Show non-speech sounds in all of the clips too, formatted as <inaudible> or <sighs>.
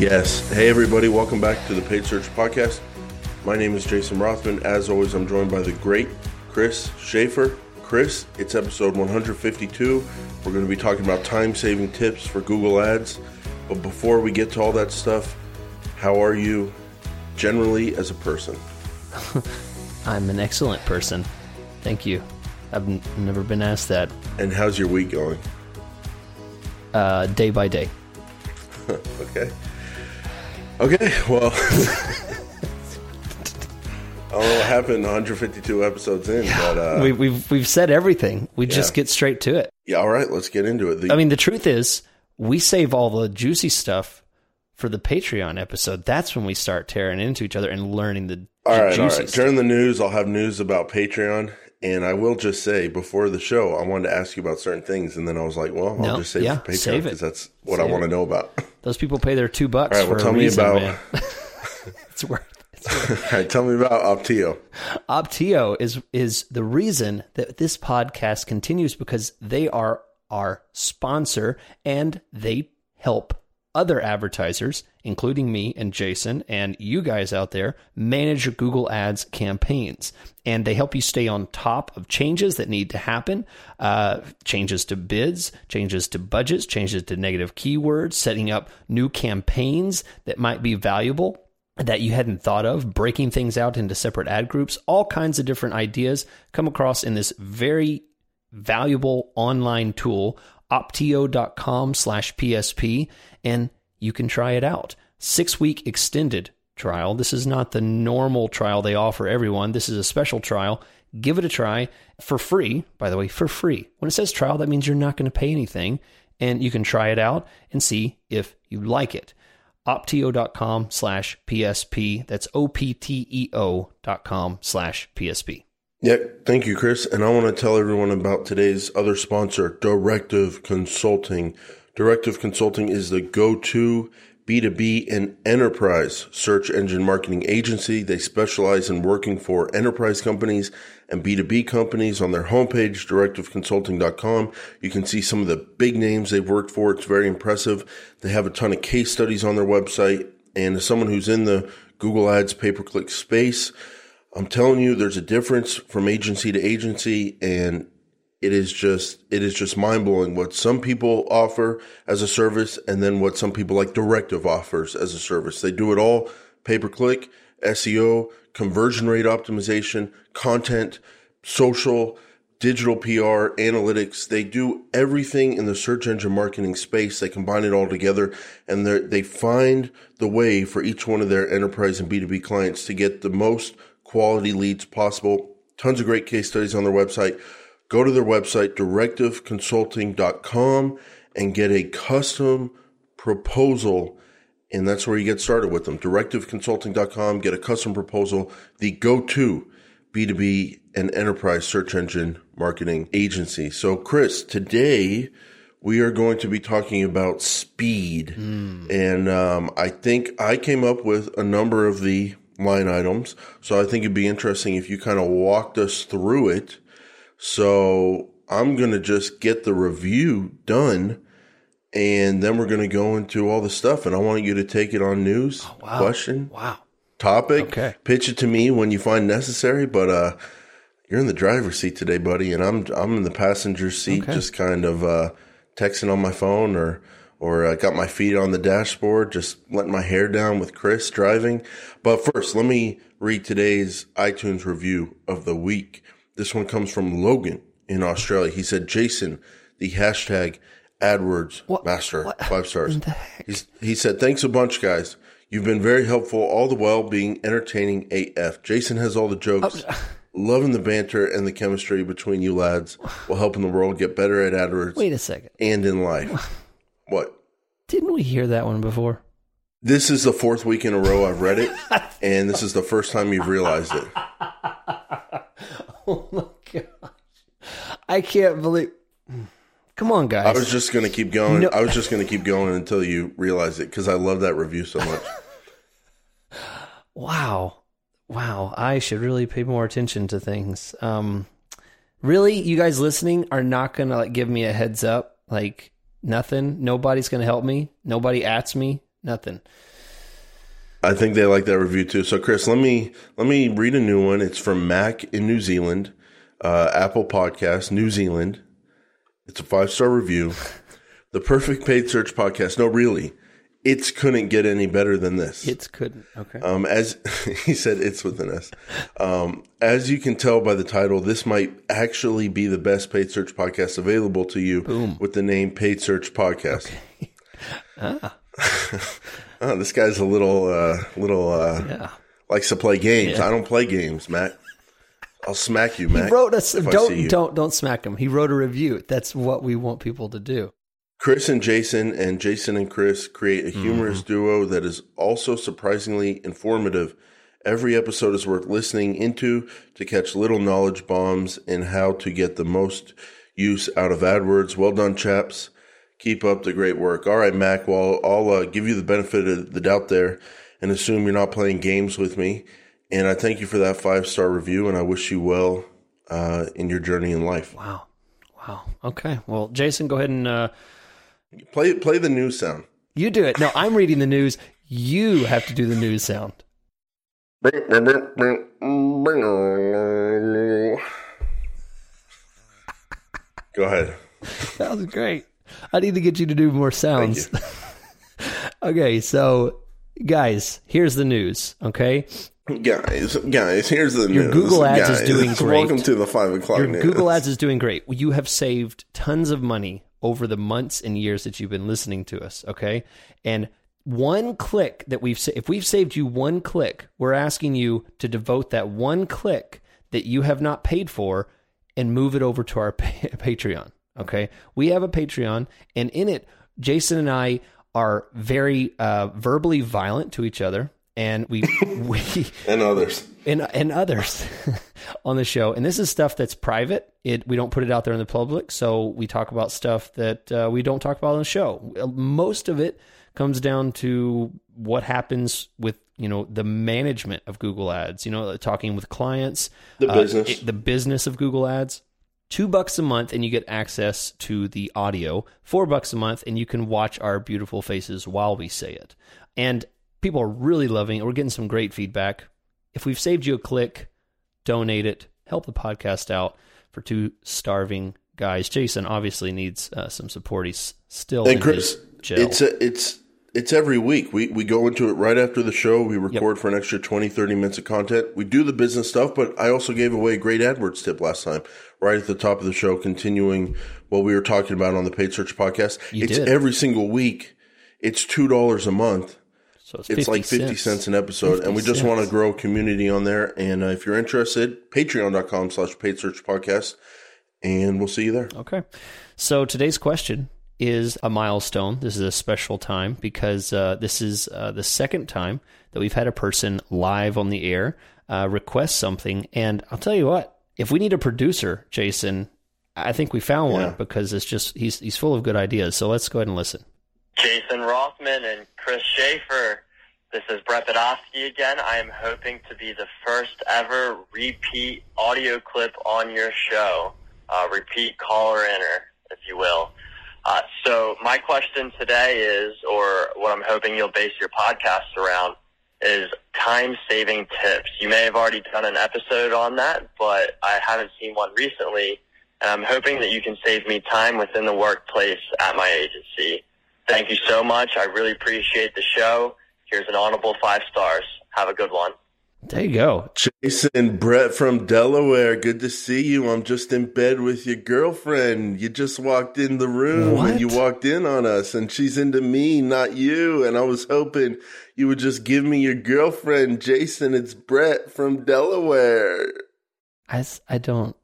Yes. Hey, everybody. Welcome back to the Paid Search Podcast. My name is Jason Rothman. As always, I'm joined by the great Chris Schaefer. Chris, it's episode 152. We're going to be talking about time saving tips for Google Ads. But before we get to all that stuff, how are you generally as a person? <laughs> I'm an excellent person. Thank you. I've n- never been asked that And how's your week going? uh, day by day. <laughs> Okay. Okay, well. <laughs> I don't know what happened 152 episodes in, but uh, we, we've we've said everything. We just get straight to it. yeah, all right, let's get into it. The, I mean, the truth is, we save all the juicy stuff for the Patreon episode. That's when we start tearing into each other and learning the all right, all juicy right. stuff. During the news, I'll have news about Patreon. And I will just say before the show, I wanted to ask you about certain things. And then I was like, well, I'll No, just save yeah, for Patreon because that's what Save I want to know about. <laughs> Those people pay their two bucks All right, for well, tell me reason, about- <laughs> it's worth. It's worth. <laughs> all right, tell me about Opteo. Opteo is is the reason that this podcast continues because they are our sponsor and they help other advertisers, including me and Jason and you guys out there, manage your Google Ads campaigns. And they help you stay on top of changes that need to happen, uh, changes to bids, changes to budgets, changes to negative keywords, setting up new campaigns that might be valuable that you hadn't thought of, breaking things out into separate ad groups, all kinds of different ideas come across in this very valuable online tool, opteo.com slash PSP, and you can try it out. Six week extended trial. This is not the normal trial they offer everyone. This is a special trial. Give it a try for free, by the way, for free. When it says trial, that means you're not going to pay anything, and you can try it out and see if you like it opteo.com slash PSP. That's O-P-T-E-O dot com slash PSP. Yeah, thank you, Chris. And I want to tell everyone about today's other sponsor, Directive Consulting. Directive Consulting is the go-to B2B and enterprise search engine marketing agency. They specialize in working for enterprise companies and B2B companies on their homepage, directiveconsulting.com. You can see some of the big names they've worked for. It's very impressive. They have a ton of case studies on their website. And as someone who's in the Google Ads pay-per-click space, I'm telling you, there's a difference from agency to agency, and it is just it is just mind blowing what some people offer as a service, and then what some people like Directive offers as a service. They do it all pay per click, SEO, conversion rate optimization, content, social, digital PR, analytics. They do everything in the search engine marketing space. They combine it all together and they they find the way for each one of their enterprise and B2B clients to get the most quality leads possible. Tons of great case studies on their website. Go to their website, directiveconsulting.com and get a custom proposal and that's where you get started with them. Directiveconsulting.com, get a custom proposal, the go-to B2B and enterprise search engine marketing agency. So Chris, today we are going to be talking about speed. And um, I think I came up with a number of the line items. So I think it'd be interesting if you kind of walked us through it. So I'm going to just get the review done and then we're going to go into all the stuff. And I want you to take it on news, wow. question, Wow. topic, Okay. pitch it to me when you find necessary. But uh, you're in the driver's seat today, buddy, and I'm I'm in the passenger seat, Okay. just kind of uh, texting on my phone or or uh, got my feet on the dashboard, just letting my hair down with Chris driving. But first, let me read today's iTunes review of the week. This one comes from Logan in Australia. He said, "Jason, the hashtag." AdWords master, five stars. He's, he said, thanks a bunch, guys. You've been very helpful, all the while being entertaining AF. Jason has all the jokes. Oh, <laughs> Loving the banter and the chemistry between you lads while helping the world get better at AdWords Wait a second. and in life. <laughs> What? Didn't we hear that one before? This is the fourth week in a row I've read it, <laughs> and this is the first time you've realized it. <laughs> Oh my gosh. I can't believe. Come on, guys. I was just going to keep going. No. I was just going to keep going until you realize it because I love that review so much. <laughs> wow. Wow. I should really pay more attention to things. Um, really, you guys listening are not going to like give me a heads up. Like, nothing. Nobody's going to help me. Nobody ats me. Nothing. I think they like that review too. So, Chris, let me let me read a new one. It's from Mac in New Zealand, uh, Apple Podcast, New Zealand. It's a five star review. The perfect paid search podcast. No, really, it's couldn't get any better than this. It's couldn't. Okay. Um, as <laughs> he said, it's within us. Um, as you can tell by the title, this might actually be the best paid search podcast available to you Boom. with the name Paid Search Podcast. <laughs> ah, <laughs> Oh, this guy's a little, uh, little, uh, yeah. likes to play games. Yeah. I don't play games, Matt. I'll smack you, Matt. He wrote us. if I see Don't don't don't smack him. He wrote a review. That's what we want people to do. Chris and Jason and Jason and Chris create a humorous duo that is also surprisingly informative. Every episode is worth listening into to catch little knowledge bombs and how to get the most use out of AdWords. Well done, chaps. Keep up the great work. All right, Mac. Well, I'll uh, give you the benefit of the doubt there and assume you're not playing games with me. And I thank you for that five star review, and I wish you well uh, in your journey in life. Wow. Wow. Okay. Well, Jason, go ahead and uh, Play play the news sound. you do it. No, I'm reading the news. You have to do the news sound. Go ahead. <laughs> That was great. I need to get you to do more sounds. <laughs> okay, so guys, here's the news. Okay, Guys, guys, here's the Your news. Google Ads is doing <laughs> great. Welcome to the five o'clock your news. Google Ads is doing great. You have saved tons of money over the months and years that you've been listening to us. Okay, and one click that we've sa- if we've saved you one click, we're asking you to devote that one click that you have not paid for and move it over to our pa- <laughs> Patreon. Okay, we have a Patreon, and in it, Jason and I are very uh, verbally violent to each other, and we <laughs> we and others. and and others <laughs> on the show. And this is stuff that's private. It we don't put it out there in the public, so we talk about stuff that uh, we don't talk about on the show. Most of it comes down to what happens with you know the management of Google Ads. You know, talking with clients, The uh, business. it- the business of Google Ads. Two bucks a month, and you get access to the audio. Four bucks a month, and you can watch our beautiful faces while we say it. And people are really loving it. We're getting some great feedback. If we've saved you a click, donate it. Help the podcast out for two starving guys. Jason obviously needs uh, some support. He's still And in Chris, it's a, it's it's every week. We we go into it right after the show. We record for an extra 20, 30 minutes of content. We do the business stuff, but I also gave away a great AdWords tip last time, right at the top of the show, continuing what we were talking about on the Paid Search podcast. You it's did. every single week. It's two dollars a month. so it's, It's like 50 cents. an episode, and we 50 just want to grow a community on there. And uh, if you're interested, patreon.com slash paid search podcast, and we'll see you there. Okay. So today's question is a milestone. This is a special time because uh, this is uh, the second time that we've had a person live on the air uh, request something. And I'll tell you what, if we need a producer, Jason, I think we found one Yeah. because it's just he's he's full of good ideas. So let's go ahead and listen. Jason Rothman and Chris Schaefer. This is Brett Podofsky again. I am hoping to be the first ever repeat audio clip on your show, uh, repeat caller inner, if you will. Uh, so my question today is, or what I'm hoping you'll base your podcast around, is time-saving tips. You may have already done an episode on that, but I haven't seen one recently, and I'm hoping that you can save me time within the workplace at my agency. Thank you so much. I really appreciate the show. Here's an honorable five stars. Have a good one. There you go. Jason Brett from Delaware, good to see you. I'm just in bed with your girlfriend. You just walked in the room What? and you walked in on us, and she's into me, not you. And I was hoping you would just give me your girlfriend, Jason. It's Brett from Delaware. I, I don't.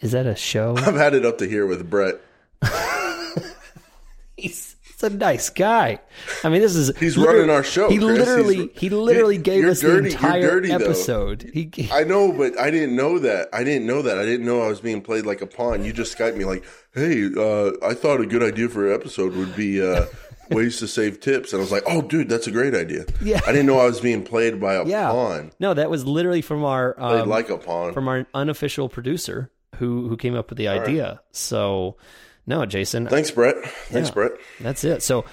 Is that a show? I've had it up to here with Brett. <laughs> he's, a nice guy. I mean, this is He's running our show, He Chris. literally He's- he literally You- gave us dirty- the entire dirty, episode. He, <laughs> I know, but I didn't know that. I didn't know that. I didn't know I was being played like a pawn. You just Skyped me like, hey, uh, I thought a good idea for an episode would be uh, <laughs> ways to save tips. And I was like, oh, dude, that's a great idea. Yeah. I didn't know I was being played by a yeah. pawn. No, that was literally from our Played um, like a pawn. from our unofficial producer who who came up with the idea. So, no, Jason, Thanks, Brett. Thanks, Yeah. Brett. that's it. So,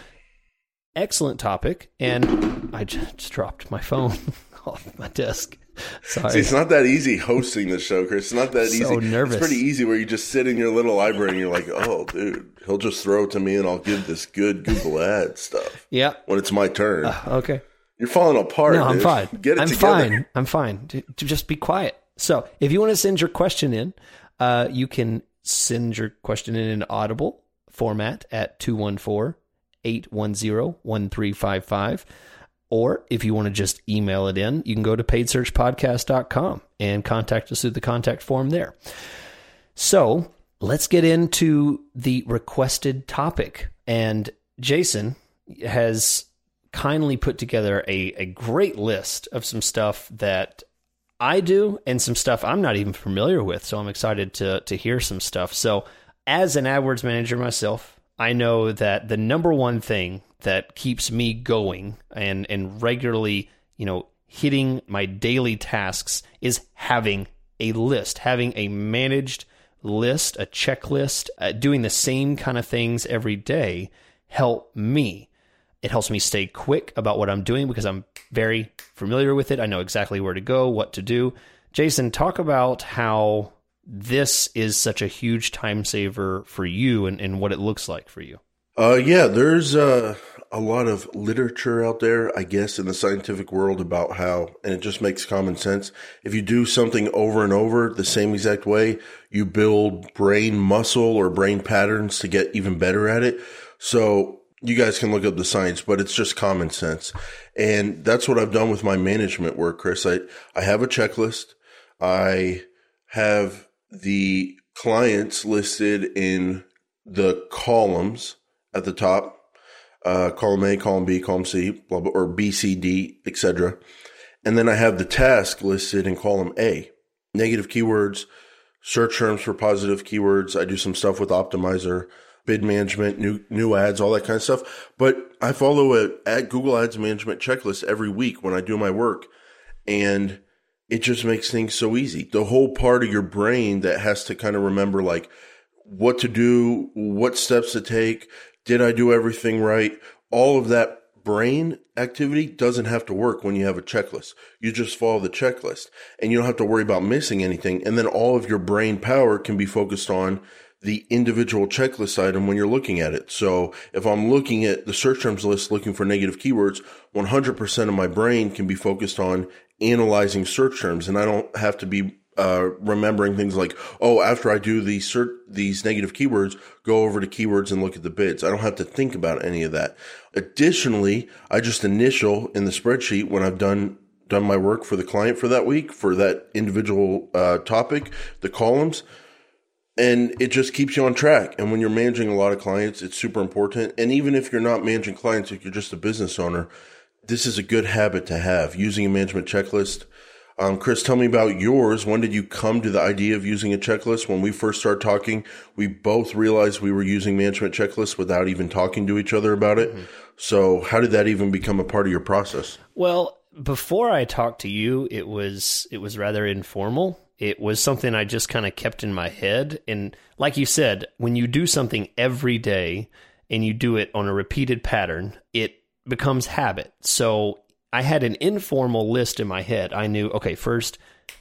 excellent topic, and I just dropped my phone <laughs> off my desk. Sorry. See, it's not that easy hosting the show, Chris. It's not that So easy. nervous. It's pretty easy where you just sit in your little library and you're like, oh, dude, he'll just throw it to me and I'll give this good Google ad stuff yeah. when it's my turn. Okay. you're falling apart. No, I'm dude. fine. Get it I'm together. fine. I'm fine. Just be quiet. So, if you want to send your question in, uh, you can send your question in an audible format at 214 810 1355. Or if you want to just email it in, you can go to paidsearchpodcast.com and contact us through the contact form there. So let's get into the requested topic. And Jason has kindly put together a, a great list of some stuff that I do and some stuff I'm not even familiar with. So I'm excited to to hear some stuff. So as an AdWords manager myself, I know that the number one thing that keeps me going and and regularly, you know, hitting my daily tasks is having a list, having a managed list, a checklist, uh, doing the same kind of things every day help me. It helps me stay quick about what I'm doing because I'm very familiar with it. I know exactly where to go, what to do. Jason, talk about how this is such a huge time saver for you and, and what it looks like for you. Uh, yeah, there's uh, a lot of literature out there, I guess, in the scientific world about how, and it just makes common sense. If you do something over and over the same exact way, you build brain muscle or brain patterns to get even better at it. So you guys can look up the science, but it's just common sense. And that's what I've done with my management work, Chris. I, I have a checklist. I have the clients listed in the columns at the top, uh, column A, column B, column C, blah, blah, or B, C, D, etc. And then I have the task listed in column A, negative keywords, search terms for positive keywords. I do some stuff with Optimizer, bid management, new new ads, all that kind of stuff. But I follow a at Google Ads management checklist every week when I do my work, and it just makes things so easy. The whole part of your brain that has to kind of remember like what to do, what steps to take, did I do everything right? All of that brain activity doesn't have to work when you have a checklist. You just follow the checklist and you don't have to worry about missing anything. And then all of your brain power can be focused on the individual checklist item when you're looking at it. So if I'm looking at the search terms list looking for negative keywords, 100% of my brain can be focused on analyzing search terms and I don't have to be uh, remembering things like, oh, after I do these cert- these negative keywords, go over to keywords and look at the bids. I don't have to think about any of that. Additionally, I just initial in the spreadsheet when I've done done my work for the client for that week for that individual uh, topic, the columns, and it just keeps you on track. And when you're managing a lot of clients, it's super important. And even if you're not managing clients, if you're just a business owner, this is a good habit to have using a management checklist. Um, Chris, tell me about yours. When did you come to the idea of using a checklist? When we first started talking, we both realized we were using management checklists without even talking to each other about it. So, how did that even become a part of your process? Well, before I talked to you, it was it was rather informal. It was something I just kind of kept in my head. And like you said, when you do something every day and you do it on a repeated pattern, it becomes habit. So I had an informal list in my head. I knew, okay, first,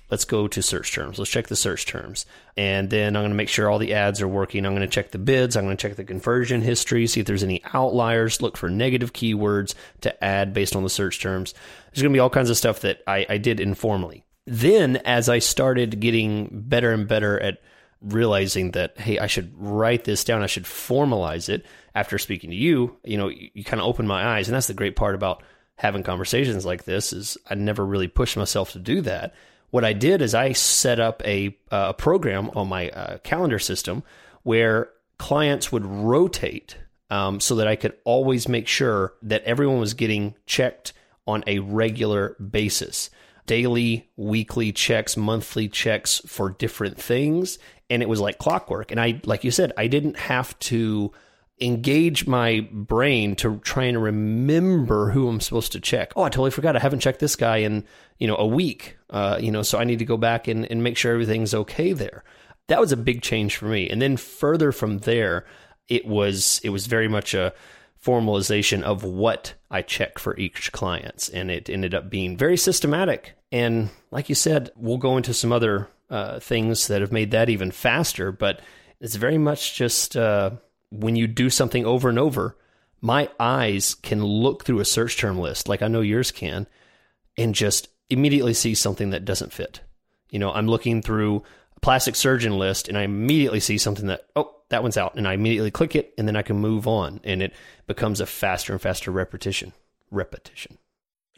let's go to search terms. Let's check the search terms. And then I'm going to make sure all the ads are working. I'm going to check the bids. I'm going to check the conversion history, see if there's any outliers, look for negative keywords to add based on the search terms. There's going to be all kinds of stuff that I, I did informally. Then, as I started getting better and better at realizing that, hey, I should write this down, I should formalize it after speaking to you, you know, you, you kind of open my eyes. And that's the great part about having conversations like this is I never really pushed myself to do that. What I did is I set up a, uh, program on my uh, calendar system where clients would rotate um, so that I could always make sure that everyone was getting checked on a regular basis. Daily, weekly checks, monthly checks for different things. And it was like clockwork. And I, like you said, I didn't have to engage my brain to try and remember who I'm supposed to check. Oh, I totally forgot. I haven't checked this guy in, you know, a week. Uh, you know, so I need to go back and, and make sure everything's okay there. That was a big change for me. And then further from there, it was it was very much a formalization of what I check for each client. And it ended up being very systematic. And like you said, we'll go into some other uh, things that have made that even faster, but it's very much just uh, when you do something over and over, my eyes can look through a search term list, like I know yours can, and just immediately see something that doesn't fit. You know, I'm looking through a plastic surgeon list and I immediately see something that, oh, that one's out. And I immediately click it and then I can move on. And it becomes a faster and faster repetition. Repetition.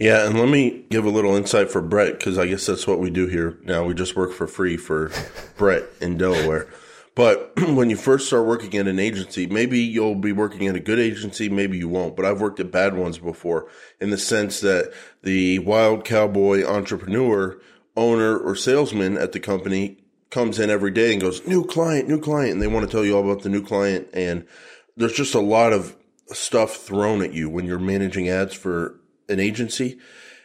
Yeah, and let me give a little insight for Brett because I guess that's what we do here now. We just work for free for <laughs> Brett in Delaware. But <clears throat> when you first start working at an agency, maybe you'll be working at a good agency, maybe you won't. But I've worked at bad ones before in the sense that the wild cowboy entrepreneur, owner, or salesman at the company comes in every day and goes, new client, new client. And they want to tell you all about the new client. And there's just a lot of stuff thrown at you when you're managing ads for an agency.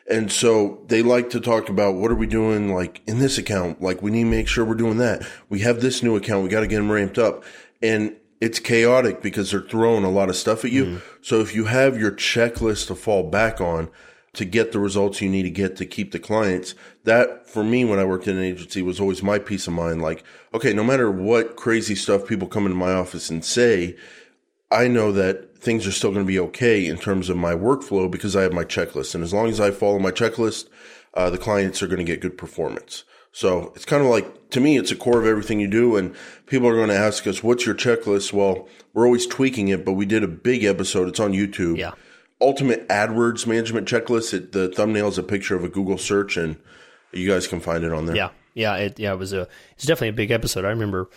And so they like to talk about what are we doing like in this account? Like we need to make sure we're doing that. We have this new account. We got to get them ramped up. And it's chaotic because they're throwing a lot of stuff at you. Mm. So if you have your checklist to fall back on to get the results you need to get to keep the clients, that for me, when I worked in an agency was always my peace of mind. Like, okay, no matter what crazy stuff people come into my office and say, I know that things are still going to be okay in terms of my workflow because I have my checklist. And as long as I follow my checklist, uh, the clients are going to get good performance. So it's kind of like, to me, it's a core of everything you do. And people are going to ask us, what's your checklist? Well, we're always tweaking it, but we did a big episode. It's on YouTube. Yeah. Ultimate AdWords management checklist. It, the thumbnail is a picture of a Google search and you guys can find it on there. Yeah. Yeah. It, yeah. It was a, it's definitely a big episode. I remember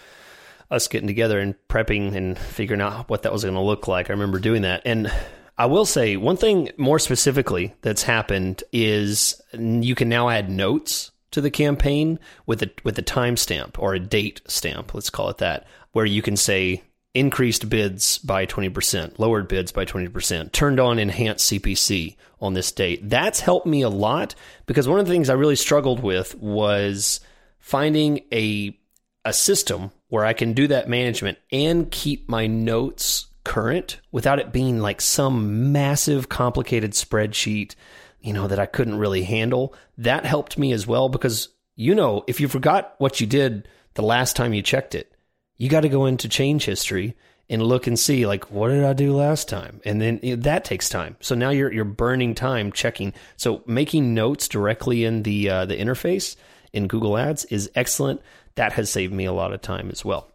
us getting together and prepping and figuring out what that was going to look like. I remember doing that. And I will say one thing more specifically that's happened is you can now add notes to the campaign with a with a timestamp or a date stamp, let's call it that, where you can say increased bids by 20%, lowered bids by 20%, turned on enhanced CPC on this date. That's helped me a lot because one of the things I really struggled with was finding a a system where I can do that management and keep my notes current without it being like some massive complicated spreadsheet, you know, that I couldn't really handle. That helped me as well because, you know, if you forgot what you did the last time you checked it, you got to go into change history and look and see like what did I do last time, and then you know, that takes time. So now you're you're burning time checking. So making notes directly in the uh, the interface in Google Ads is excellent that has saved me a lot of time as well.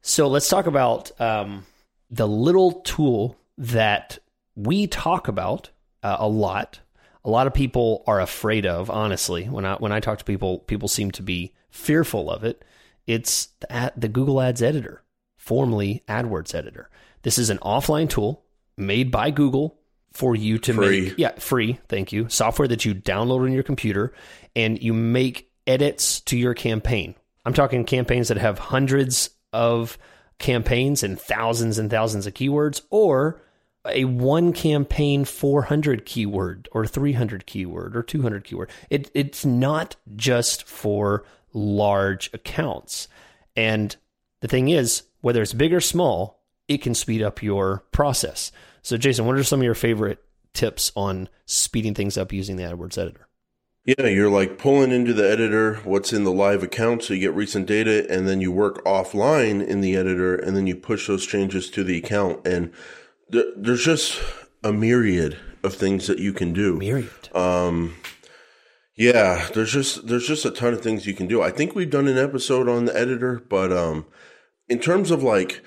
So let's talk about um, the little tool that we talk about uh, a lot. A lot of people are afraid of. Honestly, when I when I talk to people, people seem to be fearful of it. It's the, the Google Ads Editor, formerly AdWords Editor. This is an offline tool made by Google for you to free. make yeah free thank you software that you download on your computer and you make edits to your campaign I'm talking campaigns that have hundreds of campaigns and thousands and thousands of keywords, or a one campaign 400 keyword or 300 keyword or 200 keyword. It, it's not just for large accounts. And the thing is, whether it's big or small, it can speed up your process. So, Jason, what are some of your favorite tips on speeding things up using the AdWords editor? Yeah, you're like pulling into the editor what's in the live account so you get recent data and then you work offline in the editor and then you push those changes to the account. And th- there's just a myriad of things that you can do. Myriad. Um, yeah, there's just there's just a ton of things you can do. I think we've done an episode on the editor, but um, in terms of like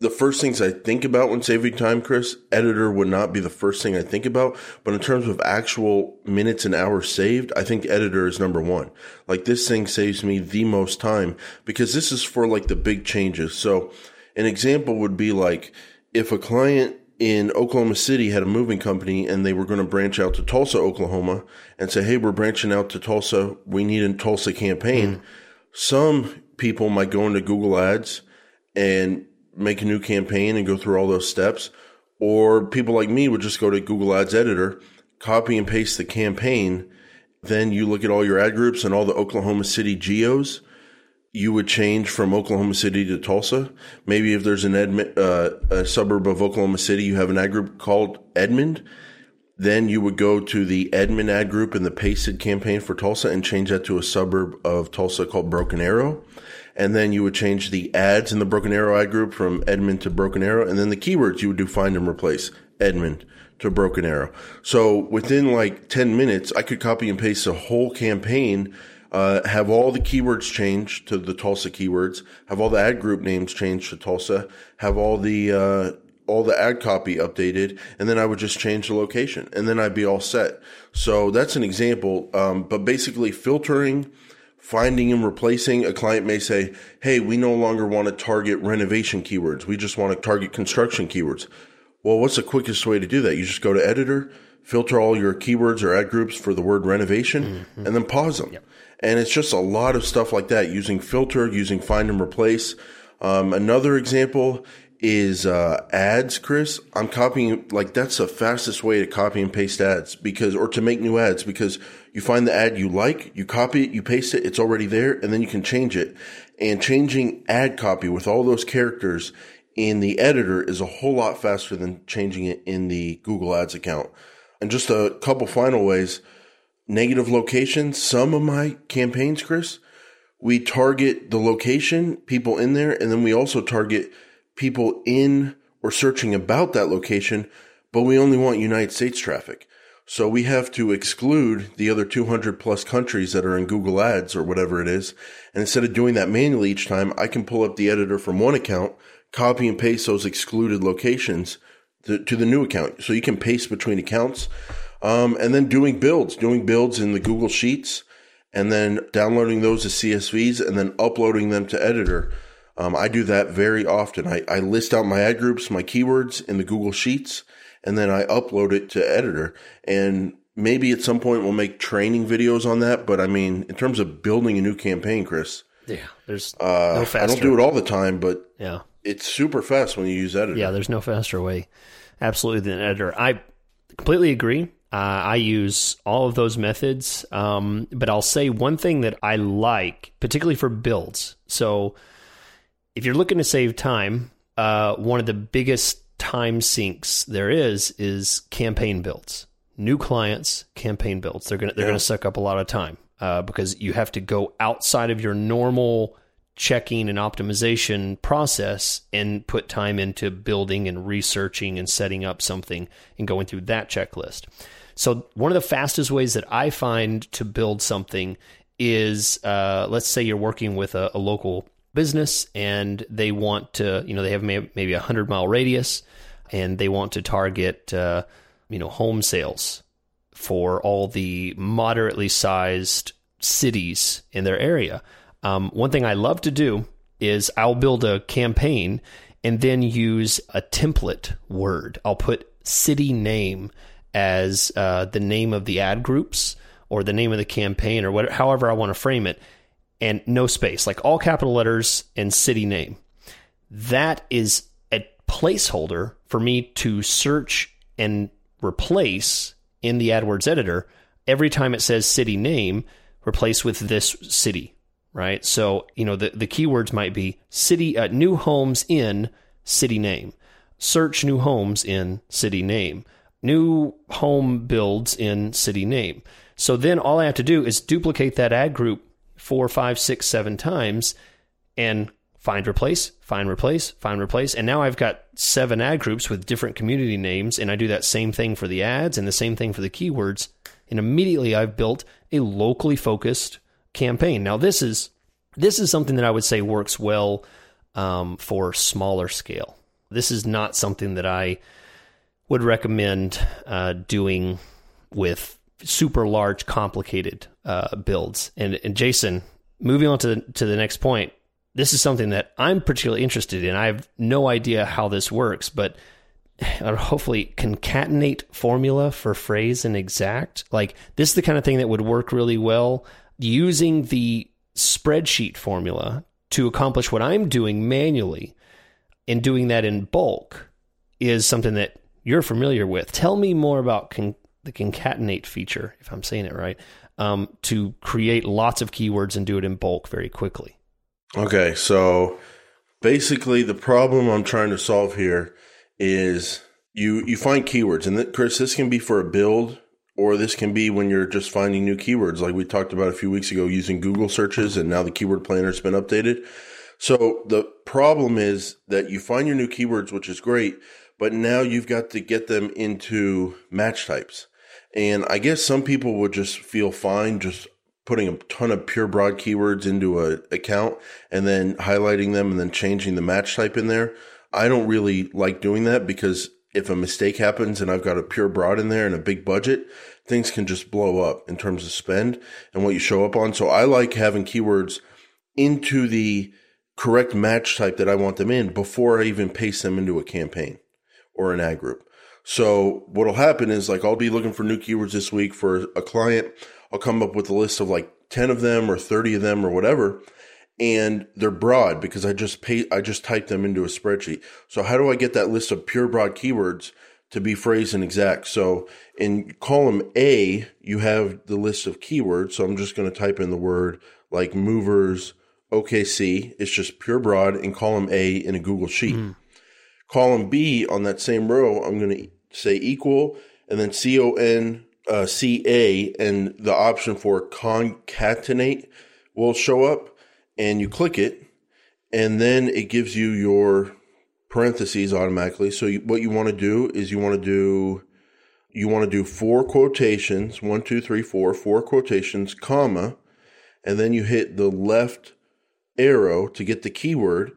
the first things I think about when saving time, Chris, editor would not be the first thing I think about. But in terms of actual minutes and hours saved, I think editor is number one. Like this thing saves me the most time because this is for like the big changes. So an example would be like if a client in Oklahoma City had a moving company and they were going to branch out to Tulsa, Oklahoma and say, Hey, we're branching out to Tulsa. We need a Tulsa campaign. Mm. Some people might go into Google ads and make a new campaign and go through all those steps. Or people like me would just go to Google Ads Editor, copy and paste the campaign. Then you look at all your ad groups and all the Oklahoma City geos. you would change from Oklahoma City to Tulsa. Maybe if there's an Edmond, uh, a suburb of Oklahoma City, you have an ad group called Edmond. Then you would go to the Edmond ad group and the pasted campaign for Tulsa and change that to a suburb of Tulsa called Broken Arrow. And then you would change the ads in the Broken Arrow ad group from Edmond to Broken Arrow. And then the keywords you would do find and replace Edmond to Broken Arrow. So within like 10 minutes, I could copy and paste a whole campaign uh, have all the keywords changed to the Tulsa keywords, have all the ad group names changed to Tulsa, have all the uh, all the ad copy updated, and then I would just change the location, and then I'd be all set. So that's an example. Um, but basically, filtering, finding and replacing. A client may say, "Hey, we no longer want to target renovation keywords. We just want to target construction keywords." Well, what's the quickest way to do that? You just go to editor, filter all your keywords or ad groups for the word renovation, mm-hmm. and then pause them. Yep. And it's just a lot of stuff like that using filter, using find and replace. Um, another example is uh, ads, Chris. I'm copying, like, that's the fastest way to copy and paste ads because, or to make new ads because you find the ad you like, you copy it, you paste it, it's already there, and then you can change it. And changing ad copy with all those characters in the editor is a whole lot faster than changing it in the Google Ads account. And just a couple final ways negative location. Some of my campaigns, Chris, we target the location, people in there, and then we also target people in or searching about that location, but we only want United States traffic. So we have to exclude the other 200 plus countries that are in Google Ads or whatever it is. And instead of doing that manually each time, I can pull up the editor from one account, copy and paste those excluded locations to, to the new account. So you can paste between accounts. Um, and then doing builds, doing builds in the Google Sheets, and then downloading those as CSVs and then uploading them to Editor. Um, I do that very often. I, I list out my ad groups, my keywords in the Google Sheets, and then I upload it to Editor. And maybe at some point we'll make training videos on that. But I mean, in terms of building a new campaign, Chris, yeah, there's uh, no faster. I don't do it all the time, but yeah, it's super fast when you use Editor. Yeah, there's no faster way, absolutely, than Editor. I completely agree. Uh, I use all of those methods, um, but I'll say one thing that I like, particularly for builds. So, if you're looking to save time, uh, one of the biggest time sinks there is is campaign builds. New clients, campaign builds. They're gonna they're yeah. gonna suck up a lot of time uh, because you have to go outside of your normal checking and optimization process and put time into building and researching and setting up something and going through that checklist. So, one of the fastest ways that I find to build something is uh, let's say you're working with a, a, local business and they want to, you know, they have maybe a 100 mile radius and they want to target, uh, you know, home sales for all the moderately sized cities in their area. Um, one thing I love to do is I'll build a campaign and then use a template word. I'll put city name as uh, the name of the ad groups or the name of the campaign or whatever, however I want to frame it, and no space, like all capital letters and city name. That is a placeholder for me to search and replace in the AdWords editor every time it says city name, replace with this city, right? So, you know, the, the keywords might be city, uh, new homes in city name, search new homes in city name new home builds in city name. So then all I have to do is duplicate that ad group four, five, six, seven times and find replace, find replace, find replace. And now I've got seven ad groups with different community names. And I do that same thing for the ads and the same thing for the keywords. And immediately I've built a locally focused campaign. Now this is this is something that I would say works well um, for smaller scale. This is not something that I would recommend uh, doing with super large, complicated uh, builds. And, and Jason, moving on to the, to the next point, this is something that I'm particularly interested in. I have no idea how this works, but <sighs> hopefully concatenate formula for phrase and exact. Like this is the kind of thing that would work really well using the spreadsheet formula to accomplish what I'm doing manually and doing that in bulk is something that you're familiar with. Tell me more about con- the concatenate feature, if I'm saying it right, um, to create lots of keywords and do it in bulk very quickly. Okay, so basically the problem I'm trying to solve here is you you find keywords, and Chris, this can be for a build, or this can be when you're just finding new keywords, like we talked about a few weeks ago, using Google searches, and now the keyword planner's been updated. So the problem is that you find your new keywords, which is great, but now you've got to get them into match types. And I guess some people would just feel fine just putting a ton of pure broad keywords into a account and then highlighting them and then changing the match type in there. I don't really like doing that because if a mistake happens and I've got a pure broad in there and a big budget, things can just blow up in terms of spend and what you show up on. So I like having keywords into the correct match type that I want them in before I even paste them into a campaign or an ad group. So what'll happen is like I'll be looking for new keywords this week for a client. I'll come up with a list of like 10 of them or 30 of them or whatever. And they're broad because I just pay, I just type them into a spreadsheet. So how do I get that list of pure broad keywords to be phrase and exact? So in column A, you have the list of keywords. So I'm just going to type in the word like movers, OKC. It's just pure broad in column A in a Google sheet. Mm. Column B on that same row, I'm going to say equal and then C O N uh, CA and the option for concatenate will show up and you click it and then it gives you your parentheses automatically. So you, what you want to do is you want to do you want to do four quotations, one, two, three, four, four quotations, comma, and then you hit the left arrow to get the keyword,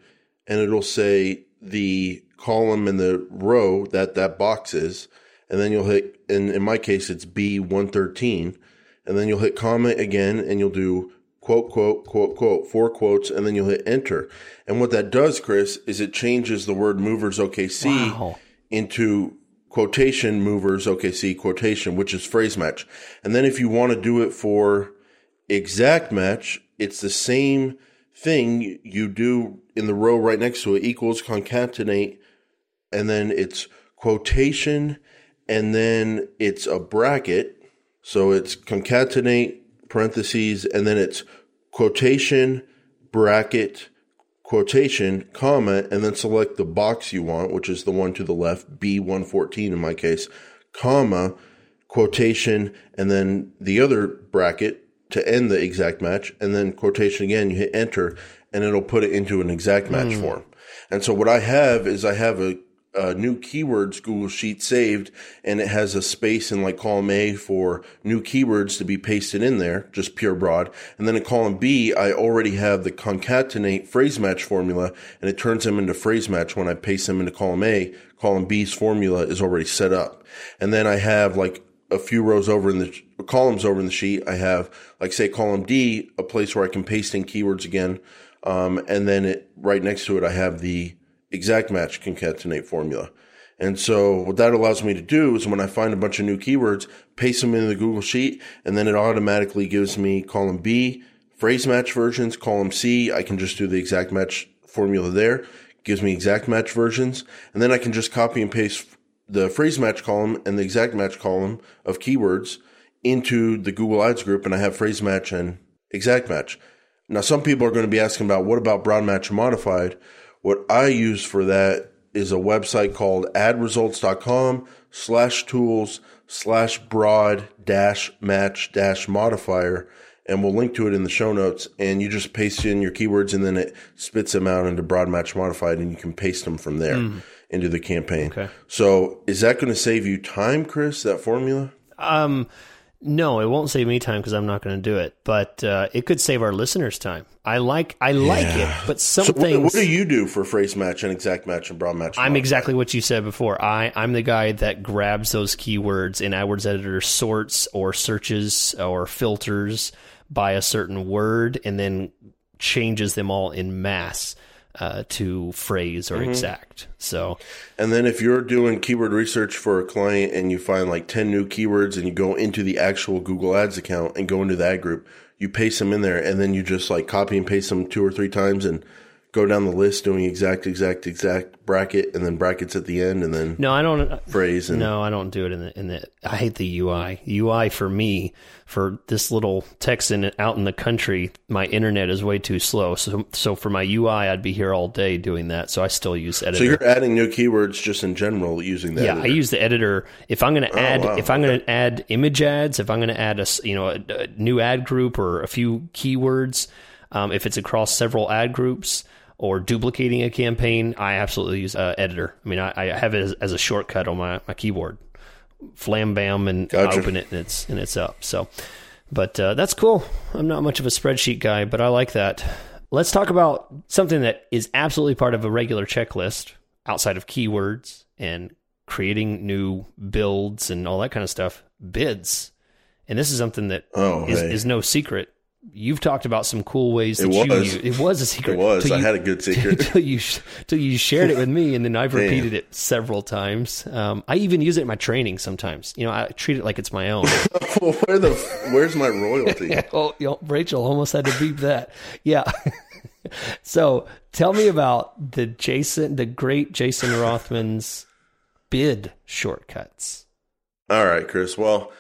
and it'll say the column in the row that that box is, and then you'll hit, in, in my case, it's B113, and then you'll hit comment again, and you'll do quote, quote, quote, quote, four quotes, and then you'll hit enter. And what that does, Chris, is it changes the word movers OKC wow. into quotation movers OKC quotation, which is phrase match. And then if you want to do it for exact match, it's the same thing you do in the row right next to it equals concatenate, and then it's quotation and then it's a bracket. So it's concatenate parentheses, and then it's quotation, bracket, quotation, comma, and then select the box you want, which is the one to the left, B114 in my case, comma, quotation, and then the other bracket to end the exact match, and then quotation again, you hit enter, and it'll put it into an exact match mm. form. And so what I have is I have a uh, new keywords Google Sheet saved, and it has a space in like column A for new keywords to be pasted in there, just pure broad. And then in column B, I already have the concatenate phrase match formula, and it turns them into phrase match when I paste them into column A. Column B's formula is already set up. And then I have like a few rows over in the columns over in the sheet. I have like say column D, a place where I can paste in keywords again. Um, and then it right next to it, I have the exact match concatenate formula. And so what that allows me to do is when I find a bunch of new keywords, paste them into the Google Sheet, and then it automatically gives me column B, phrase match versions, column C, I can just do the exact match formula there, gives me exact match versions, and then I can just copy and paste the phrase match column and the exact match column of keywords into the Google Ads group, and I have phrase match and exact match. Now, some people are going to be asking about what about broad match modified? What I use for that is a website called adresults.com slash tools slash broad dash match dash modifier. And we'll link to it in the show notes. And you just paste in your keywords and then it spits them out into broad match modified and you can paste them from there mm. into the campaign. Okay. So is that going to save you time, Chris, that formula? Um, no, it won't save me time because I'm not going to do it, but uh, it could save our listeners time. I like I like it, but some so things. What, what, do you do for phrase match and exact match and broad match? I'm exactly what you said before. I I'm the guy that grabs those keywords in AdWords Editor, sorts or searches or filters by a certain word, and then changes them all in mass uh, to phrase or mm-hmm. exact. So, and then if you're doing keyword research for a client and you find like 10 new keywords and you go into the actual Google Ads account and go into that group, you paste them in there and then you just like copy and paste them two or three times and go down the list doing exact, exact, exact bracket, and then brackets at the end, and then No, I don't. phrase. And No, I don't do it in the in the. I hate the UI. UI for me for this little Texan out in the country, my internet is way too slow. So so for my UI, I'd be here all day doing that. So I still use editor. so you're adding new keywords just in general using that. yeah, I use the editor. If I'm going to add, Oh, wow. if I'm going to add image ads, if I'm going to add a you know a, a new ad group or a few keywords, um, if it's across several ad groups or duplicating a campaign, I absolutely use uh, editor. I mean, I, I have it as, as a shortcut on my, my keyboard. Flam bam, and Gotcha. open it, and it's and it's up. So, but uh, that's cool. I'm not much of a spreadsheet guy, but I like that. Let's talk about something that is absolutely part of a regular checklist outside of keywords and creating new builds and all that kind of stuff. Bids, and this is something that Oh, is, hey. is no secret. You've talked about some cool ways that It you was. use. It was a secret. It was. till I you- had a good secret. <laughs> till you till you shared it with me, and then I've <laughs> Damn. repeated it several times. Um, I even use it in my training sometimes. You know, I treat it like it's my own. <laughs> well, where the where's my royalty? oh, you know, Rachel almost had to beep that. Yeah. so tell me about the Jason, the great Jason Rothman's bid shortcuts. All right, Chris. Well,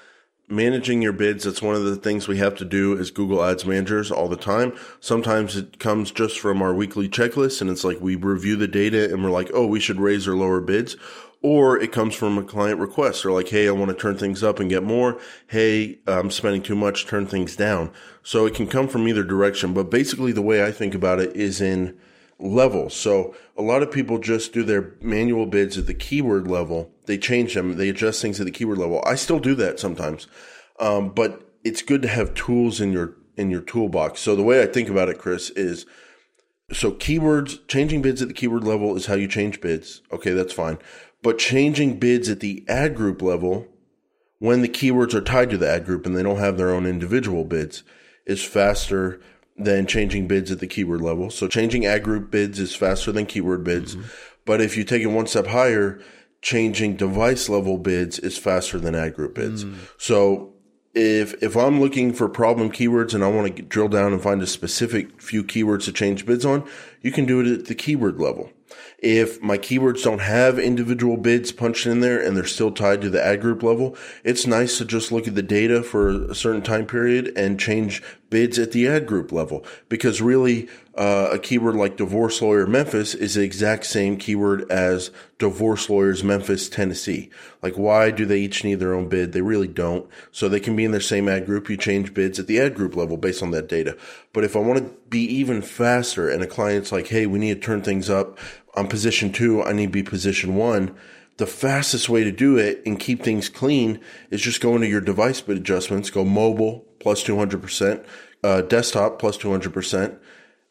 managing your bids, that's one of the things we have to do as Google Ads managers all the time. Sometimes it comes just from our weekly checklist and it's like we review the data and we're like, oh, we should raise or lower bids. Or it comes from a client request. They're like, hey, I want to turn things up and get more. Hey, I'm spending too much, turn things down. So it can come from either direction. But basically, the way I think about it is in levels. So a lot of people just do their manual bids at the keyword level. They change them. They adjust things at the keyword level. I still do that sometimes. Um, but it's good to have tools in your, in your toolbox. So the way I think about it, Chris, is so keywords, changing bids at the keyword level is how you change bids. Okay, that's fine. But changing bids at the ad group level, when the keywords are tied to the ad group and they don't have their own individual bids, is faster than changing bids at the keyword level. So changing ad group bids is faster than keyword bids. Mm-hmm. But if you take it one step higher, changing device level bids is faster than ad group bids. Mm. So if if I'm looking for problem keywords and I want to drill down and find a specific few keywords to change bids on, you can do it at the keyword level. If my keywords don't have individual bids punched in there and they're still tied to the ad group level, it's nice to just look at the data for a certain time period and change bids at the ad group level. Because really, uh, a keyword like divorce lawyer Memphis is the exact same keyword as divorce lawyers Memphis, Tennessee. Like, why do they each need their own bid? They really don't. So they can be in their same ad group. You change bids at the ad group level based on that data. But if I want to be even faster and a client's like, hey, we need to turn things up on position two, I need to be position one. The fastest way to do it and keep things clean is just go into your device bid adjustments, go mobile plus 200%, uh, desktop plus 200%.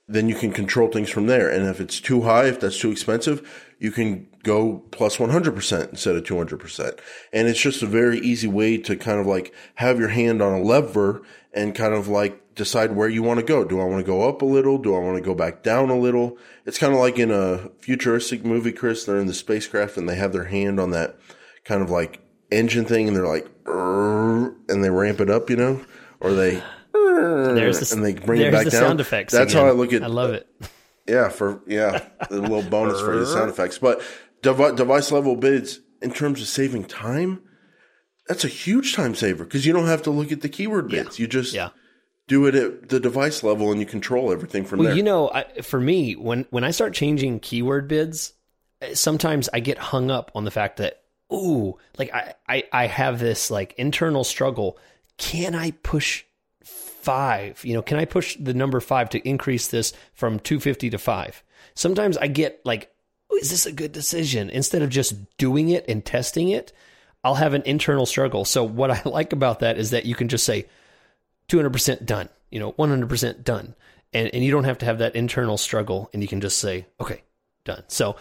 Then you can control things from there. And if it's too high, if that's too expensive, you can go plus 100% instead of 200%. And it's just a very easy way to kind of like have your hand on a lever and kind of like decide where you want to go. Do I want to go up a little? Do I want to go back down a little? It's kind of like in a futuristic movie, Chris. They're in the spacecraft and they have their hand on that kind of like engine thing and they're like, and they ramp it up, you know, or they, There's the, and they bring it back the down. sound effects. That's again. how I look at. I love it. Yeah, for yeah, a little bonus for the sound effects. But device level bids, in terms of saving time, that's a huge time saver because you don't have to look at the keyword bids. You just Yeah. do it at the device level and you control everything from Well, there. you know, I, for me, when when I start changing keyword bids, eh, sometimes I get hung up on the fact that, ooh, like I, I, I have this like internal struggle. Can I push five? You know, can I push the number five to increase this from 250 to five? Sometimes I get like, "Oh, is this a good decision? Instead of just doing it and testing it, I'll have an internal struggle. So what I <laughs> like about that is that you can just say, 200% done, you know, 100% done. And, and you don't have to have that internal struggle and you can just say, okay, done. So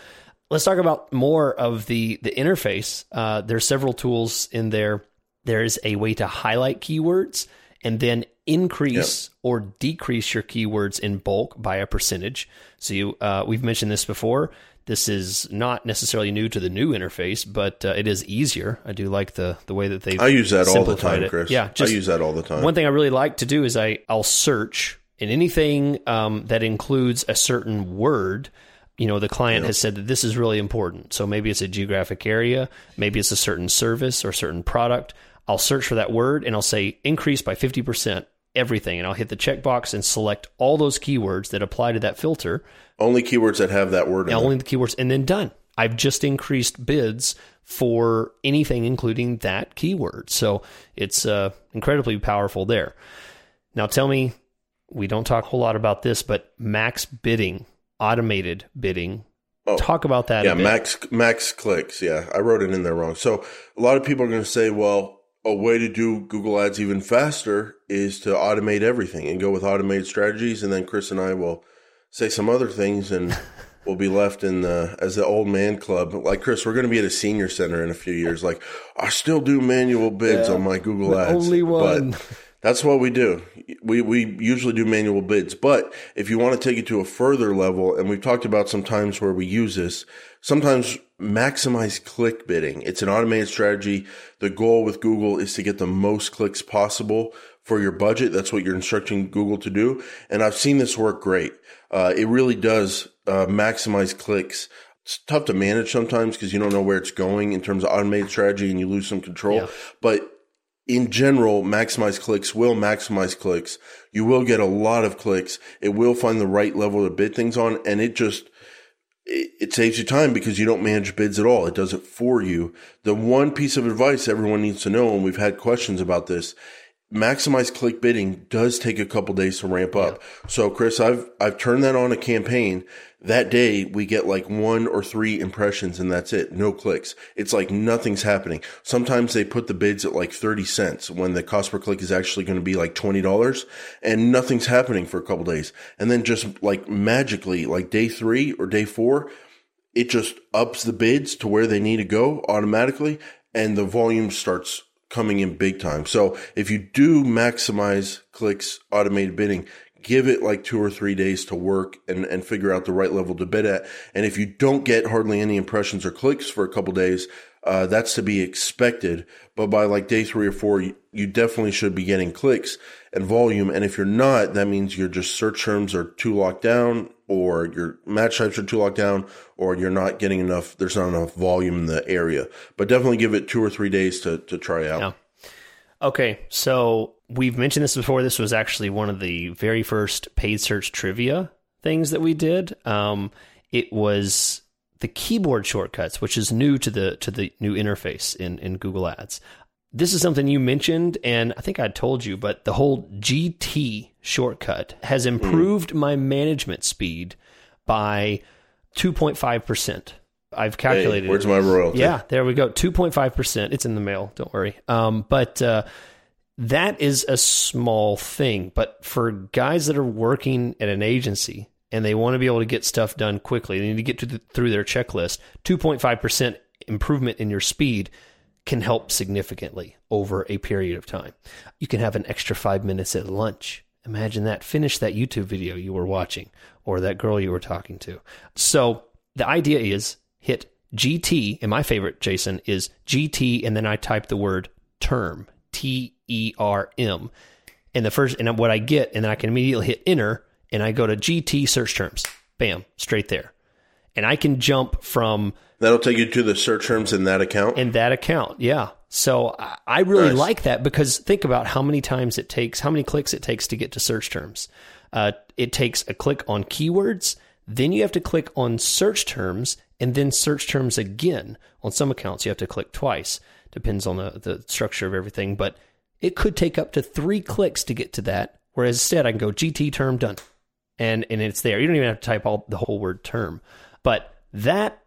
let's talk about more of the, the interface. Uh, there's several tools in there. There's a way to highlight keywords and then increase or decrease your keywords in bulk by a percentage. So you, uh, we've mentioned this before. This is not necessarily new to the new interface, but uh, it is easier. I do like the the way that they I use that all the time, it. Chris. Yeah, I use that all the time. one thing I really like to do is I I'll search And anything um, that includes a certain word, you know, the client has said that this is really important. So maybe it's a geographic area, maybe it's a certain service or certain product. I'll search for that word and I'll say increase by 50% everything. And I'll hit the checkbox and select all those keywords that apply to that filter. Only keywords that have that word in Only the keywords and then done. I've just increased bids for anything including that keyword. So it's uh, incredibly powerful there. Now tell me, we don't talk a whole lot about this, but max bidding, automated bidding. Oh, talk about that. Yeah, max max clicks. Yeah, I wrote it in there wrong. So a lot of people are going to say, well, a way to do Google Ads even faster is to automate everything and go with automated strategies. And then Chris and I will say some other things and <laughs> we'll be left in the, as the old man club. Like Chris, we're going to be at a senior center in a few years. Like I still do manual bids Yeah, on my Google Ads. only one. But that's what we do. We we usually do manual bids, but if you want to take it to a further level, and we've talked about some times where we use this, sometimes maximize click bidding. It's an automated strategy. The goal with Google is to get the most clicks possible for your budget. That's what you're instructing Google to do, and I've seen this work great. Uh, it really does uh, maximize clicks. It's tough to manage sometimes because you don't know where it's going in terms of automated strategy, and you lose some control. Yeah. But in general, maximize clicks will maximize clicks. You will get a lot of clicks. It will find the right level to bid things on. And it just, it, saves you time because you don't manage bids at all. It does it for you. The one piece of advice everyone needs to know, and we've had questions about this, maximize click bidding does take a couple days to ramp up. So Chris, I've, I've turned that on a campaign. That day we get like one or three impressions and that's it. No clicks. It's like nothing's happening. Sometimes they put the bids at like 30 cents when the cost per click is actually going to be like $20 and nothing's happening for a couple days. And then just like magically, like day three or day four, it just ups the bids to where they need to go automatically and the volume starts coming in big time. So if you do maximize clicks, automated bidding, give it like two or three days to work and, and figure out the right level to bid at. And if you don't get hardly any impressions or clicks for a couple days, uh, that's to be expected. But by like day three or four, you, you definitely should be getting clicks and volume. And if you're not, that means your just search terms are too locked down or your match types are too locked down or you're not getting enough, there's not enough volume in the area. But definitely give it two or three days to, to try out. Yeah. Okay, so we've mentioned this before. This was actually one of the very first paid search trivia things that we did. Um, it was the keyboard shortcuts, which is new to the to the new interface in in Google Ads. This is something you mentioned, and I think I told you, but the whole GT shortcut has improved my management speed by 2.5 percent. I've calculated. it. where's my royalty? Yeah, there we go. 2.5%. It's in the mail. Don't worry. Um, but uh, that is a small thing. But for guys that are working at an agency and they want to be able to get stuff done quickly, they need to get to the, through their checklist. 2.5% improvement in your speed can help significantly over a period of time. You can have an extra five minutes at lunch. Imagine that. Finish that YouTube video you were watching or that girl you were talking to. So the idea is hit GT, and my favorite, Jason, is GT, and then I type the word term, T E R M. And the first, and what I get, and then I can immediately hit enter, and I go to GT search terms. Bam, straight there. And I can jump from That'll take you to the search terms in that account. in that account. Yeah. So I- really Nice. like that because think about how many times it takes, how many clicks it takes to get to search terms. Uh, it takes a click on keywords, then you have to click on search terms, and then search terms again. On some accounts, you have to click twice. Depends on the, the structure of everything, but it could take up to three clicks to get to that. Whereas instead, I can go GT term done, and and it's there. You don't even have to type all the whole word term, but that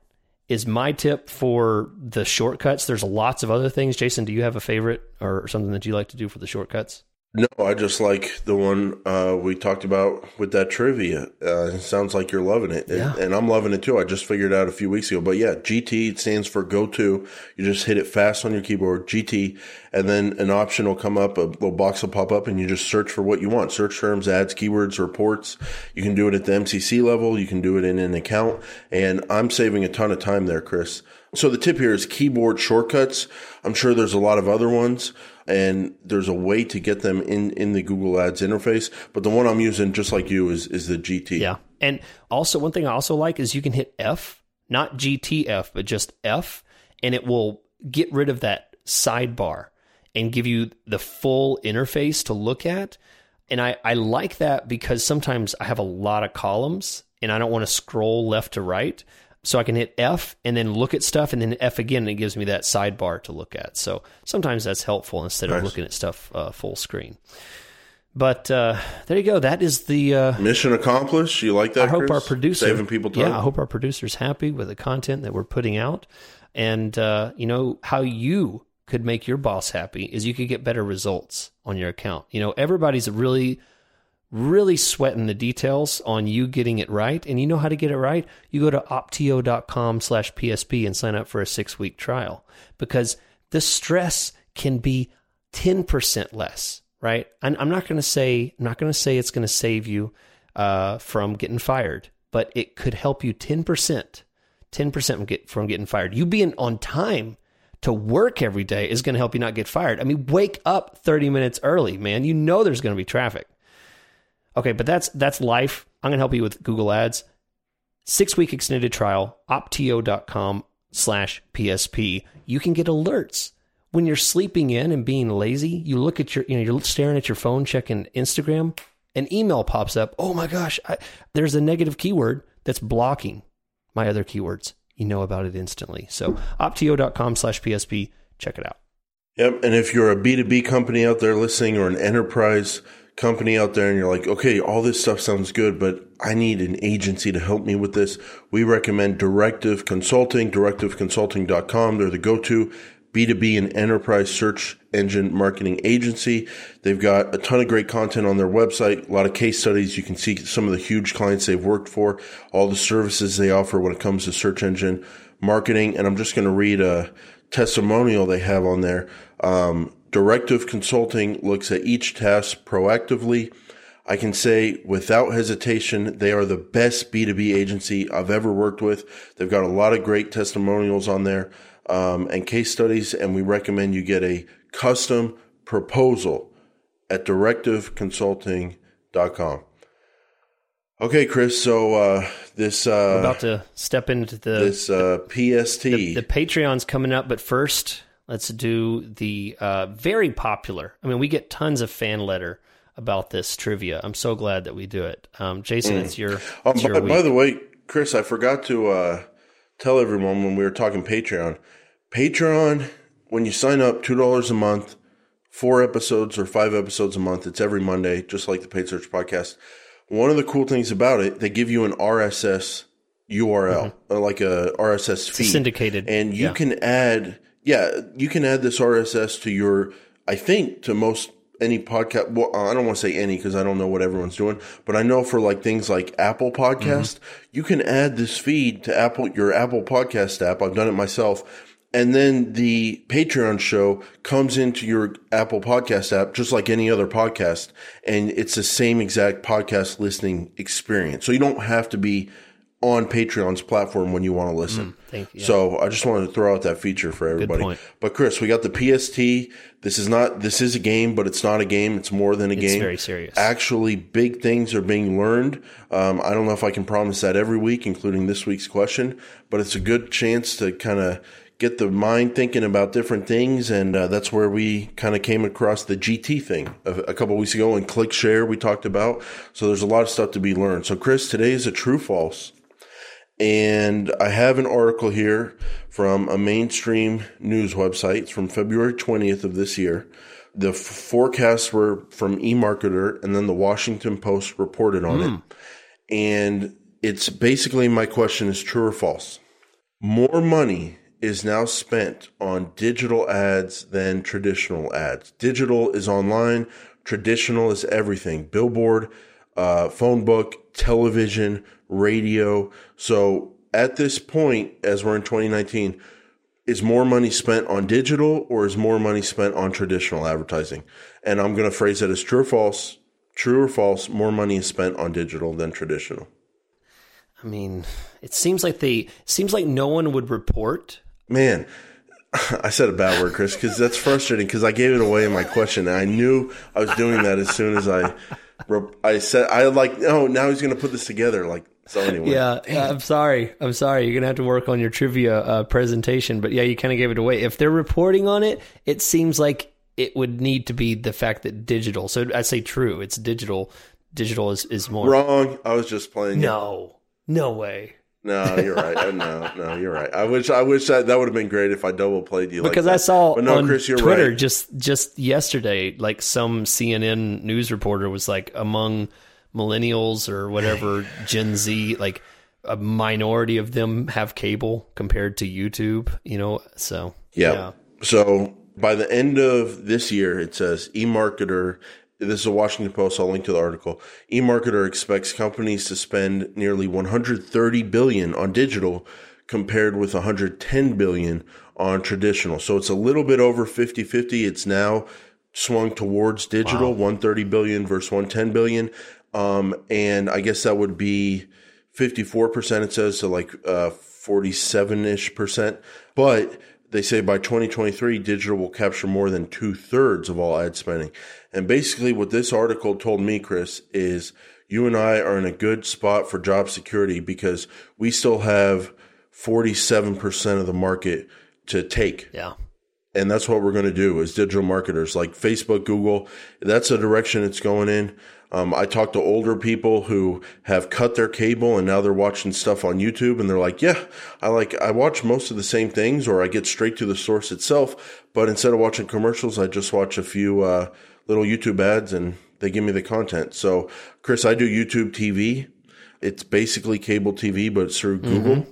is my tip for the shortcuts. There's lots of other things. Jason, do you have a favorite or something that you like to do for the shortcuts? No, I just like the one uh, we talked about with that trivia. Uh, it sounds like you're loving it, and, Yeah. and I'm loving it too. I just figured it out a few weeks ago. But yeah, GT stands for go to. You just hit it fast on your keyboard, GT, and then an option will come up. A little box will pop up, and you just search for what you want: search terms, ads, keywords, reports. You can do it at the MCC level. You can do it in an account, and I'm saving a ton of time there, Chris. So the tip here is keyboard shortcuts. I'm sure there's a lot of other ones. and there's a way to get them in in the Google Ads interface. But the one I'm using, just like you, is is the GT. Yeah, and also one thing I also like is you can hit F, not GTF, but just F, and it will get rid of that sidebar and give you the full interface to look at. And I, I like that because sometimes I have a lot of columns and I don't want to scroll left to right. So I can hit F and then look at stuff and then F again and it gives me that sidebar to look at. So sometimes that's helpful instead Nice. of looking at stuff uh, full screen. But uh, there you go. That is the uh, Mission accomplished. You like that? I hope Chris? our producer saving people time. Yeah, I hope our producer's happy with the content that we're putting out, and uh, you know how you could make your boss happy is you could get better results on your account. You know, everybody's really, really sweating the details on you getting it right, and you know how to get it right. You go to opteo.com/psp and sign up for a six-week trial because the stress can be ten percent less right? I'm, not going to say I'm not going to say it's going to save you uh, from getting fired, but it could help you ten percent, ten percent from get from getting fired. You being on time to work every day is going to help you not get fired. I mean, wake up thirty minutes early, man. You know there's going to be traffic. Okay, but that's that's life. I'm going to help you with Google Ads. Six week extended trial, opteo.com slash PSP. You can get alerts when you're sleeping in and being lazy, you look at your, you know, you're staring at your phone, checking Instagram, an email pops up. Oh my gosh, I, there's a negative keyword that's blocking my other keywords. You know about it instantly. So opteo.com slash PSP, check it out. Yep. And if you're a B2B company out there listening or an enterprise company out there and you're like, okay, all this stuff sounds good, but I need an agency to help me with this, we recommend Directive Consulting, directiveconsulting.com. They're the go-to B2B and enterprise search engine marketing agency. They've got a ton of great content on their website, a lot of case studies. You can see some of the huge clients they've worked for, all the services they offer when it comes to search engine marketing. And I'm just going to read a testimonial they have on there. Um, Directive Consulting looks at each task proactively. I can say without hesitation, they are the best B2B agency I've ever worked with. They've got a lot of great testimonials on there um, and case studies, and we recommend you get a custom proposal at directiveconsulting.com. Okay, Chris. So uh, this uh, about to step into the, this uh, PST. the, the Patreon's coming up, but first, let's do the uh, very popular. I mean, we get tons of fan letter about this trivia. I'm so glad that we do it. Um, Jason, it's your, Oh, it's your by, by the way, Chris, I forgot to uh, tell everyone when we were talking Patreon. Patreon, when you sign up, two dollars a month, four episodes or five episodes a month. It's every Monday, just like the Paid Search podcast. One of the cool things about it, they give you an RSS URL, uh, like a RSS feed, syndicated, and you yeah. can add, yeah, you can add this RSS to your. I think to most any podcast. Well, I don't want to say any because I don't know what everyone's doing, but I know for like things like Apple mm-hmm. Podcast, you can add this feed to Apple your Apple Podcast app. I've done it myself. And then the Patreon show comes into your Apple Podcast app just like any other podcast, and it's the same exact podcast listening experience. So you don't have to be on Patreon's platform when you want to listen. thank you. So I just wanted to throw out that feature for everybody. But Chris, we got the PST. This is not this is a game, but it's not a game. It's more than a game. very serious. Actually, big things are being learned. Um, I don't know if I can promise that every week, including this week's question, but it's a good chance to kind of get the mind thinking about different things, and uh, that's where we kind of came across the GT thing a, a couple weeks ago. And click share we talked about. So there's a lot of stuff to be learned. So Chris, today is a true false. And I have an article here from a mainstream news website. It's from February 20th of this year. The f- forecasts were from eMarketer and then the Washington Post reported on it. And it's basically my question is true or false? More money is now spent on digital ads than traditional ads. Digital is online, traditional is everything. Billboard, uh, phone book, television, radio. So at this point, as we're in 2019, is more money spent on digital or is more money spent on traditional advertising? And I'm going to phrase that as true or false. True or false, more money is spent on digital than traditional. I mean, it seems like they seems like no one would report. Man, <laughs> I said a bad word, Chris, because that's frustrating. Because I gave it away in my question, and I knew I was doing that as soon as I, I said I like. Oh, now he's going to put this together. Like so. Anyway, yeah, I'm sorry. I'm sorry. You're gonna have to work on your trivia uh, presentation. But yeah, you kind of gave it away. If they're reporting on it, it seems like it would need to be the fact that digital. So I say true. It's digital. Digital is is more wrong. I was just playing. No, no way. No, you're right. Uh, no, no, you're right. I wish I wish that that would have been great if I double played you. Because like I saw but no, on Chris, you're Twitter right. just just yesterday, like some CNN news reporter was like among millennials or whatever <laughs> Gen Z, like a minority of them have cable compared to YouTube. You know, so Yeah. yeah. So by the end of this year, it says eMarketer. This is a Washington Post. I'll link to the article. eMarketer expects companies to spend nearly 130 billion on digital, compared with 110 billion on traditional. So it's a little bit over 50-50. It's now swung towards digital, 130 billion versus 110 billion. Um, and I guess that would be 54%, it says, so like uh, 47 ish percent. But they say by 2023, digital will capture more than two thirds of all ad spending. And basically, what this article told me, Chris, is you and I are in a good spot for job security because we still have 47% of the market to take Yeah. and that's what we're going to do as digital marketers like facebook google that's the direction it's going in um, i talk to older people who have cut their cable and now they're watching stuff on youtube and they're like yeah i like i watch most of the same things or i get straight to the source itself. But instead of watching commercials i just watch a few uh, little youtube ads and they give me the content. So chris i do youtube tv it's basically cable tv but it's through google.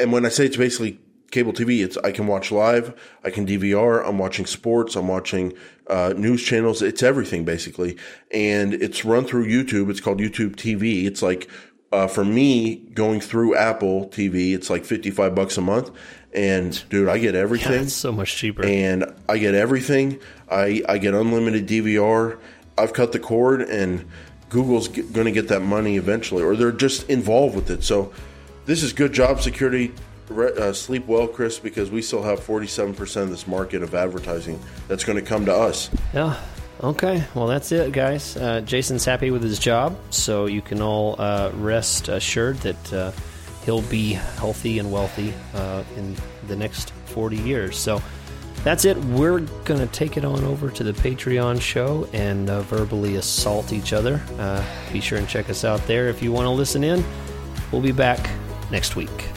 And when i say it's basically cable TV. It's I can watch live, I can DVR. I'm watching sports, I'm watching uh, news channels. It's everything basically, and it's run through YouTube. It's called YouTube TV. It's like uh, for me going through Apple TV, it's like 55 bucks a month, and dude, I get everything It's so much cheaper. and I get everything. I I get unlimited DVR. I've cut the cord, and Google's going to get that money eventually, or they're just involved with it. So this is good job security. Uh, sleep well, Chris, because we still have 47% of this market of advertising that's going to come to us. Yeah. Okay. Well, that's it, guys. Uh, Jason's happy with his job, so you can all uh, rest assured that uh, he'll be healthy and wealthy uh, in the next 40 years. So that's it. We're going to take it on over to the Patreon show and uh, verbally assault each other. Be sure and check us out there if you want to listen in. We'll be back next week.